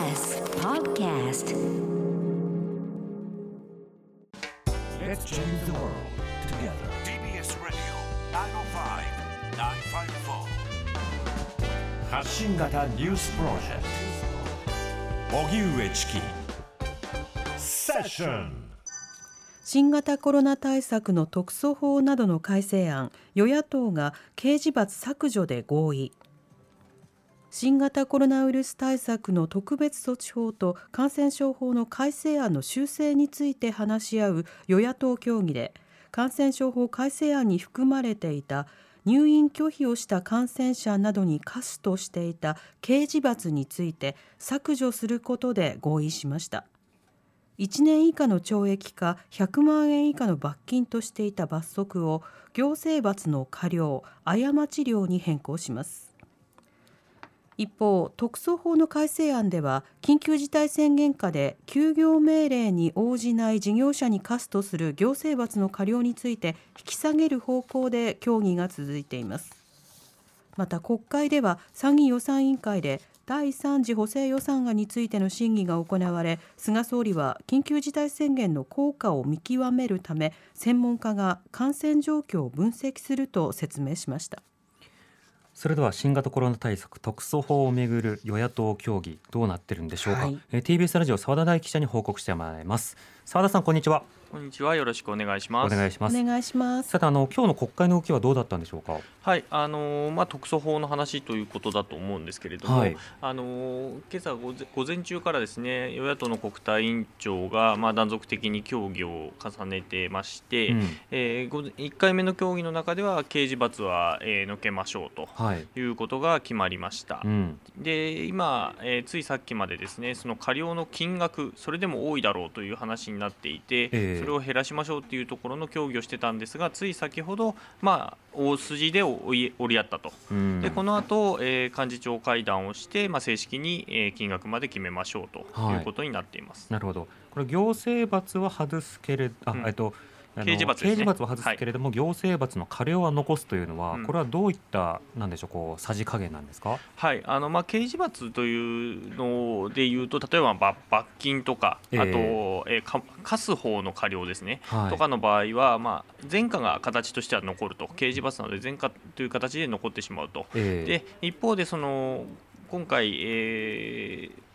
TBS Podcast. Let's change the world together. TBS Radio 905-954発信型ニュースプロジェクト荻上チキセッション新型コロナ対策の特措法などの改正案与野党が刑事罰削除で合意新型コロナウイルス対策の特別措置法と感染症法の改正案の修正について話し合う与野党協議で感染症法改正案に含まれていた入院拒否をした感染者などに課すとしていた刑事罰について削除することで合意しました。1年以下の懲役か100万円以下の罰金としていた罰則を行政罰の過料過ち料に変更します。一方特措法の改正案では緊急事態宣言下で休業命令に応じない事業者に課すとする行政罰の過料について引き下げる方向で協議が続いています。また国会では参議院予算委員会で第3次補正予算案についての審議が行われ菅総理は緊急事態宣言の効果を見極めるため専門家が感染状況を分析す。ると説明しましたそれでは新型コロナ対策特措法をめぐる与野党協議どうなってるんでしょうか、はい。えー TBS ラジオ澤田大記者に報告してもらいます澤田さんこんにちは。こんにちは。よろしくお願いします。おお願いします。願いします。さてあの今日の国会の動きはどうだったんでしょうか？はい、あのーまあ特措法の話ということだと思うんですけれども、はい。あのー今朝午前午前中からですね、与野党の国対委員長がまあ断続的に協議を重ねてまして、うん。えー午前1回目の協議の中では刑事罰は、えー、のけましょうとはい。いうことが決まりました。うん。で今、えーついさっきまでですねその過料の金額それでも多いだろうという話になっていて、ええ。それを減らしましょうというところの協議をしてたんですがつい先ほど、まあ、大筋で折り合ったと。うん。でこの後、えー幹事長会談をして、まあ、正式に、えー金額まで決めましょうとはい。いうことになっています。なるほど。これ行政罰は外すけれどあ、うん。えっと刑事罰ね。刑事罰は外すけれども、行政罰の過料は残すというのは、うん。これはどういったなんでしょうこうさじ加減なんですか？はい。あのまあ、刑事罰というのでいうと例えば罰罰金とか、ええ。あと、えーか課す方の過料ですね、はい。とかの場合は、まあ、前科が形としては残ると。刑事罰なので前科という形で残ってしまうと。ええ。で一方でその今回、えー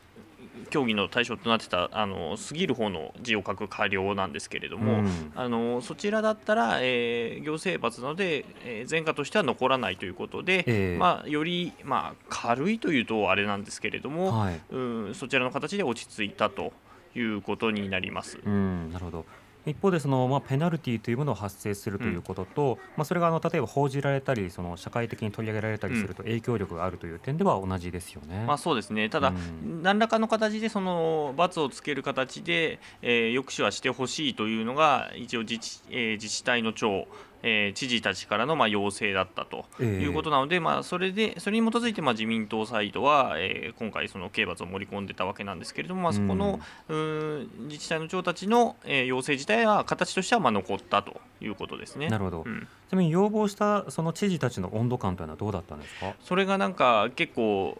協議の対象となってたあの過ぎる方の字を書く過料なんですけれども、うんあのそちらだったら、えー行政罰なので、えー前科としては残らないということで、ええまあ、より、まあ、軽いというとあれなんですけれども、はいうんそちらの形で落ち着いたということになります。うん、なるほど。一方でその、まあ、ペナルティというものを発生するということと、まあ、それがあの例えば報じられたりその社会的に取り上げられたりすると影響力があるという点では同じですよね。まあ、そうですね。ただ、うん。何らかの形でその罰をつける形で、えー抑止はしてほしいというのが一応自治,、えー自治体の長、えー知事たちからのまあ要請だったとええ。いうことなので、まあ、それでそれに基づいてまあ自民党サイドは、えー今回その刑罰を盛り込んでたわけなんですけれども、まあ、そこの、うーん自治体の長たちの、えー要請自体は形としてはまあ残ったということですね。なるほど、うんちなみに要望したその知事たちの温度感というのはどうだったんですか？それがなんか結構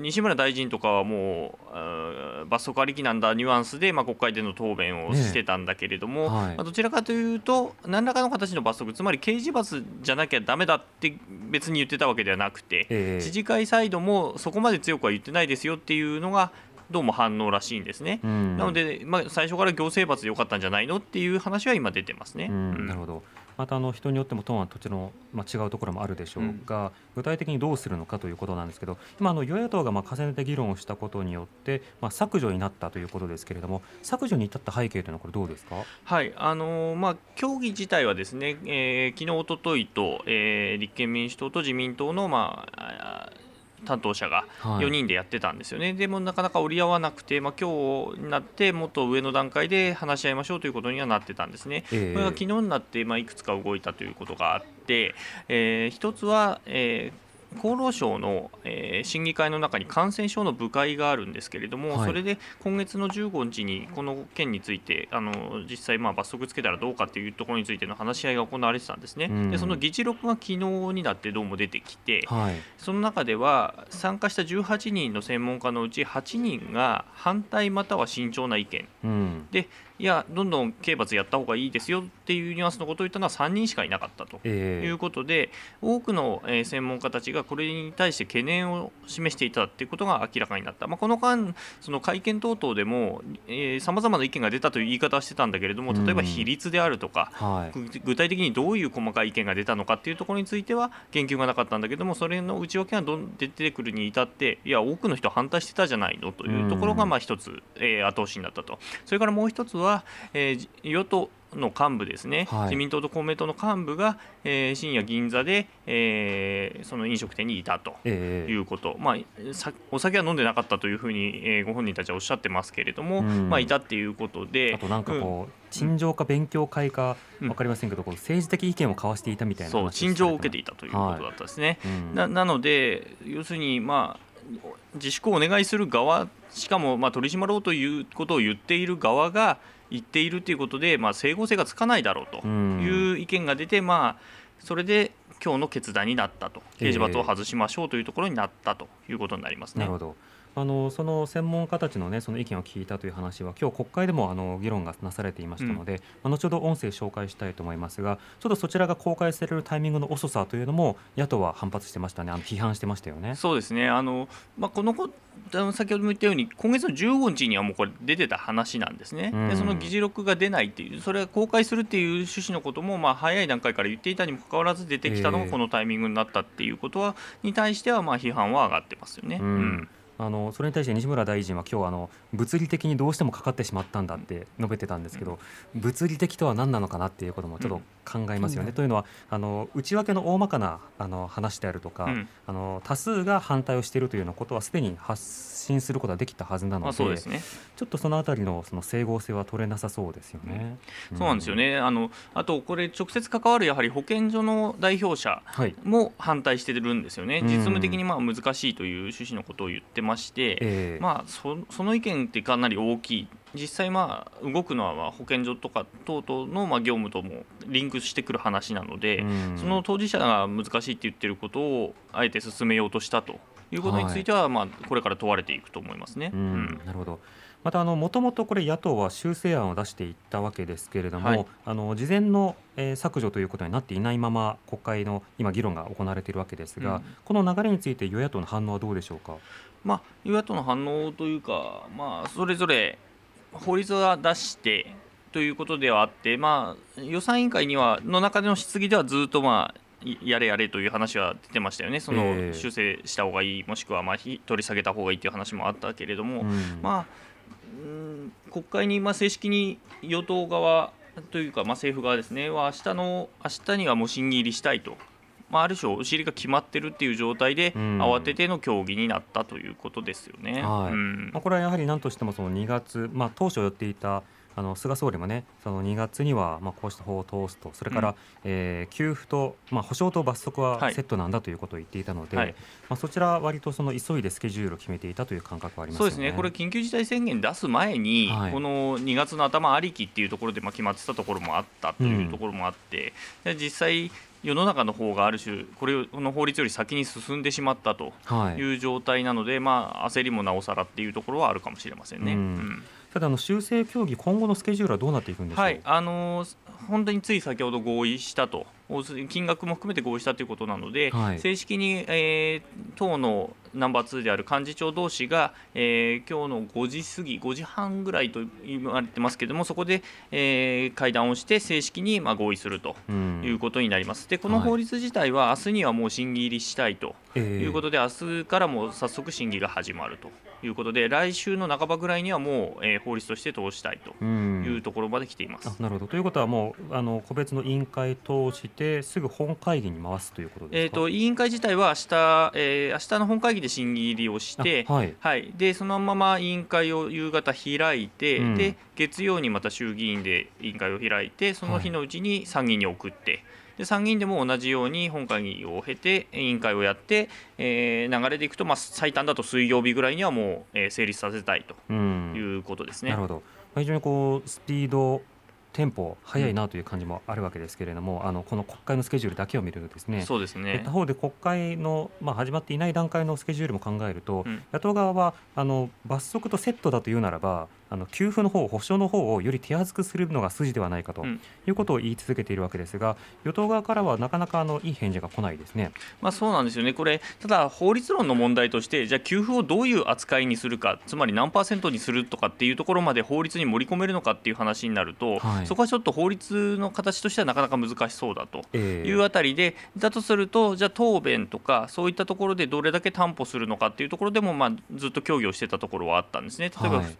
西村大臣とかはもう罰則ありきなんだニュアンスで、まあ、国会での答弁をしてたんだけれども、はいまあどちらかというと何らかの形の罰則つまり刑事罰じゃなきゃダメだって別に言ってたわけではなくて、ええ知事会サイドもそこまで強くは言ってないですよっていうのがどうも反応らしいんですね。うん。なので、まあ、最初から行政罰でよかったんじゃないのっていう話は今出てますね。うんうん。なるほど。またあの人によってもトーンは土地の、まあ、違うところもあるでしょうが、具体的にどうするのかということなんですけど今あの与野党がまあ重ねて議論をしたことによって、まあ、削除になったということですけれども削除に至った背景というのはこれどうですか？はい。あのーまあ、協議自体はですね、えー昨日一昨日と、えー立憲民主党と自民党の、まあ担当者がはい。4人でやってたんですよね、でもなかなか折り合わなくて、まあ今日になってもっと上の段階で話し合いましょうということにはなってたんですね。ええ。これが昨日になって、まあ、いくつか動いたということがあって、えー一つは、えー厚労省の、えー審議会の中に感染症の部会があるんですけれども、はい。それで今月の15日にこの件についてあの実際まあ罰則つけたらどうかっていうところについての話し合いが行われてたんですね。うん。でその議事録が昨日になってどうも出てきて、はい。その中では参加した18人の専門家のうち8人が反対または慎重な意見。うん。でいやどんどん刑罰やった方がいいですよっていうニュアンスのことを言ったのは3人しかいなかったと。えいうことで多くのえー専門家たちがこれに対して懸念を示していたということが明らかになった、まあ、この間、その会見等々でもさまざまな意見が出たという言い方はしてたんだけれども例えば比率であるとか、はい。ぐ具体的にどういう細かい意見が出たのかっていうところについては言及がなかったんだけどもそれの内訳がどん出てくるに至っていや多くの人反対してたじゃないのというところがうん。まあ一つ、えー後押しになったと。それからもう一つは、えーじ与党の幹部ですね、はい。自民党と公明党の幹部が、えー深夜銀座で、えーその飲食店にいたと。えいうこと、まあ、さお酒は飲んでなかったというふうに、えーご本人たちはおっしゃってますけれども、うん。まあ、いたっていうことであとなんかこう、陳情か勉強会かうん。わかりませんけど、こう政治的意見を交わしていたみたいなそう話陳情を受けていた、たということだったですね。うんななので要するにまあ自粛をお願いする側しかもまあ取り締まろうということを言っている側が言っているということで、まあ、整合性がつかないだろうとうん。いう意見が出て、まあ、それで今日の決断になったと。刑事罰を外しましょうというところになったということになりますね。なるほどあのその専門家たちの,、ね、その意見を聞いたという話は今日国会でもあの議論がなされていましたので、まあ後ほど音声紹介したいと思いますがちょっとそちらが公開されるタイミングの遅さというのも野党は反発してましたね。あの批判してましたよね。そうですね。あの、まあ、この先ほども言ったように今月の15日にはもうこれ出てた話なんですね、うん。でその議事録が出ないっていうそれが公開するっていう趣旨のことも、まあ、早い段階から言っていたにもかかわらず出てきたのええ。がこのタイミングになったっていうことはに対してはまあ批判は上がってますよね。うんあのそれに対して西村大臣は今日あの物理的にどうしてもかかってしまったんだって述べてたんですけど、物理的とは何なのかなっていうこともちょっと考えますよね。うん。というのはあの内訳の大まかなあの話であるとか、うん。あの多数が反対をしているというようなことはすでに発信することができたはずなので,、まあ、そうですね。ちょっとそのあたりのその整合性は取れなさそうですよね。そうなんですよね。あのあとこれ直接関わるやはり保健所の代表者はい。も反対してるんですよね、うん。実務的にまあ難しいという趣旨のことを言ってまして、ええ。まあ、そその意見ってかなり大きい、実際、まあ、動くのはまあ保健所とか等々のまあ業務ともリンクしてくる話なので、うん。その当事者が難しいって言ってることをあえて進めようとしたということについては、まあ、これから問われていくと思いますね。ううんん、なるほど。またあのもともとこれ野党は修正案を出していったわけですけれども、はい。あの事前の、えー削除ということになっていないまま国会の今議論が行われているわけですが、うん。この流れについて与野党の反応はどうでしょうか？まあ、与野党の反応というか、まあ、それぞれ法律は出してということではあって、まあ、予算委員会にはの中での質疑ではずっと、まあ、いやれやれという話は出てましたよね、そえのえ修正した方がいい、もしくはまあひ取り下げた方がいいという話もあったけれども、うん。まあ、うん国会にまあ正式に与党側というか、まあ、政府側ですね、は明日の明日にはもう審議入りしたいと。まあ、ある種、お尻が決まってるっていう状態で、うん慌てての協議になったということですよね。はいうんまあ、これはやはり何としてもその2月、まあ、当初予っていたあの菅総理もねその2月にはまあこうした法を通すとそれから、うん。えー給付と、まあ、保証と罰則ははい。セットなんだということを言っていたので、はい。まあ、そちらは割とその急いでスケジュールを決めていたという感覚はありますよね。そうですね、これ、緊急事態宣言出す前に、はい。この2月の頭ありきっていうところでまあ決まってたところもあったというところもあって、で実際、世の中の方がある種、これこの法律より先に進んでしまったとはい。いう状態なので、まあ、焦りもなおさらっていうところはあるかもしれませんね。うん。うんただあの修正協議今後のスケジュールはどうなっていくんでしょう？はい、あのー本当につい先ほど合意したと、お金額も含めて合意したということなので、はい。正式に、えー党のナンバー2である幹事長同士が、えー今日の5時過ぎ、5時半ぐらいと言われてますけれども、そこで、えー会談をして、正式に、まあ、合意するとうん。いうことになります。で、このはい。法律自体は、明日にはもう審議入りしたいとえーいうことで、明日からもう早速審議が始まるということで、来週の半ばぐらいにはもう、えー法律として通したいとうん。いうところまで来ています。あなるほど。ということはもうあの個別の委員会通してすぐ本会議に回すということえー、ですか？と委員会自体は明日、えー明日の本会議で審議入りをして、あはい。はい、でそのまま委員会を夕方開いて、うん。で月曜にまた衆議院で委員会を開いてその日のうちに参議院に送って、で参議院でも同じように本会議を経て委員会をやって、えー流れでいくと、まあ、最短だと水曜日ぐらいにはもう、えー成立させたいとうん。いうことですね。なるほど、まあ、非常にこうスピードテンポ速いなという感じもあるわけですけれども、あのこの国会のスケジュールだけを見るとですねそうですね。他方で国会の、まあ、始まっていない段階のスケジュールも考えると、うん。野党側はあの罰則とセットだというならばあの給付の方、保証の方をより手厚くするのが筋ではないかとうん。いうことを言い続けているわけですが、与党側からはなかなかあのいい返事が来ないですね。まあ、そうなんですよね、これ、ただ法律論の問題として、じゃあ、給付をどういう扱いにするか、つまり何パーセントにするとかっていうところまで法律に盛り込めるのかっていう話になると、はい。そこはちょっと法律の形としてはなかなか難しそうだと。えいうあたりで、だとすると、じゃあ答弁とか、そういったところでどれだけ担保するのかっていうところでも、まあ、ずっと協議をしてたところはあったんですね、例えば、はい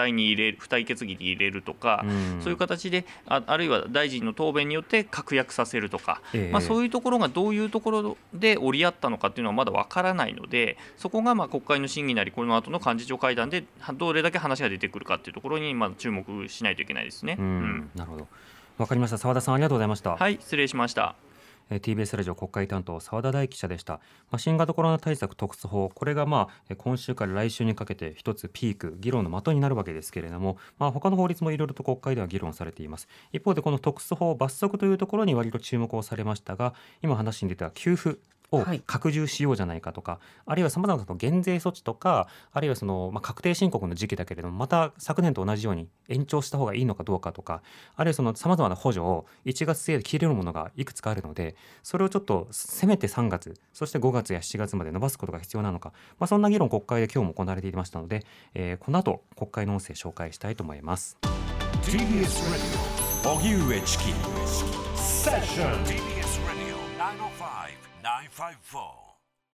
ふふ付帯に入れる付帯決議に入れるとか、うん。そういう形であ、あるいは大臣の答弁によって確約させるとか、ええ。まあ、そういうところがどういうところで折り合ったのかっていうのはまだわからないので、そこがまあ国会の審議なり、この後の幹事長会談ではどれだけ話が出てくるかっていうところにまあ注目しないといけないですね。うん。うん。なるほど。わかりました。澤田さんありがとうございました、はい、失礼しました。TBS ラジオ国会担当澤田大記者でした、まあ、新型コロナ対策特措法。これがまあ今週から来週にかけて一つピーク議論の的になるわけですけれども、まあ、他の法律もいろいろと国会では議論されています。一方でこの特措法罰則というところに割と注目をされましたが今話に出た給付をはい。拡充しようじゃないかとか、あるいはさまざまな減税措置とかあるいはその、まあ、確定申告の時期だけれどもまた昨年と同じように延長した方がいいのかどうかとかあるいはそのさまざまな補助を1月末で切れるものがいくつかあるのでそれをちょっとせめて3月そして5月や7月まで伸ばすことが必要なのか、まあ、そんな議論国会で今日も行われていましたので、えーこの後国会の音声紹介したいと思います。TBS Radio 荻上チキ。セッション TBS Radio 905 954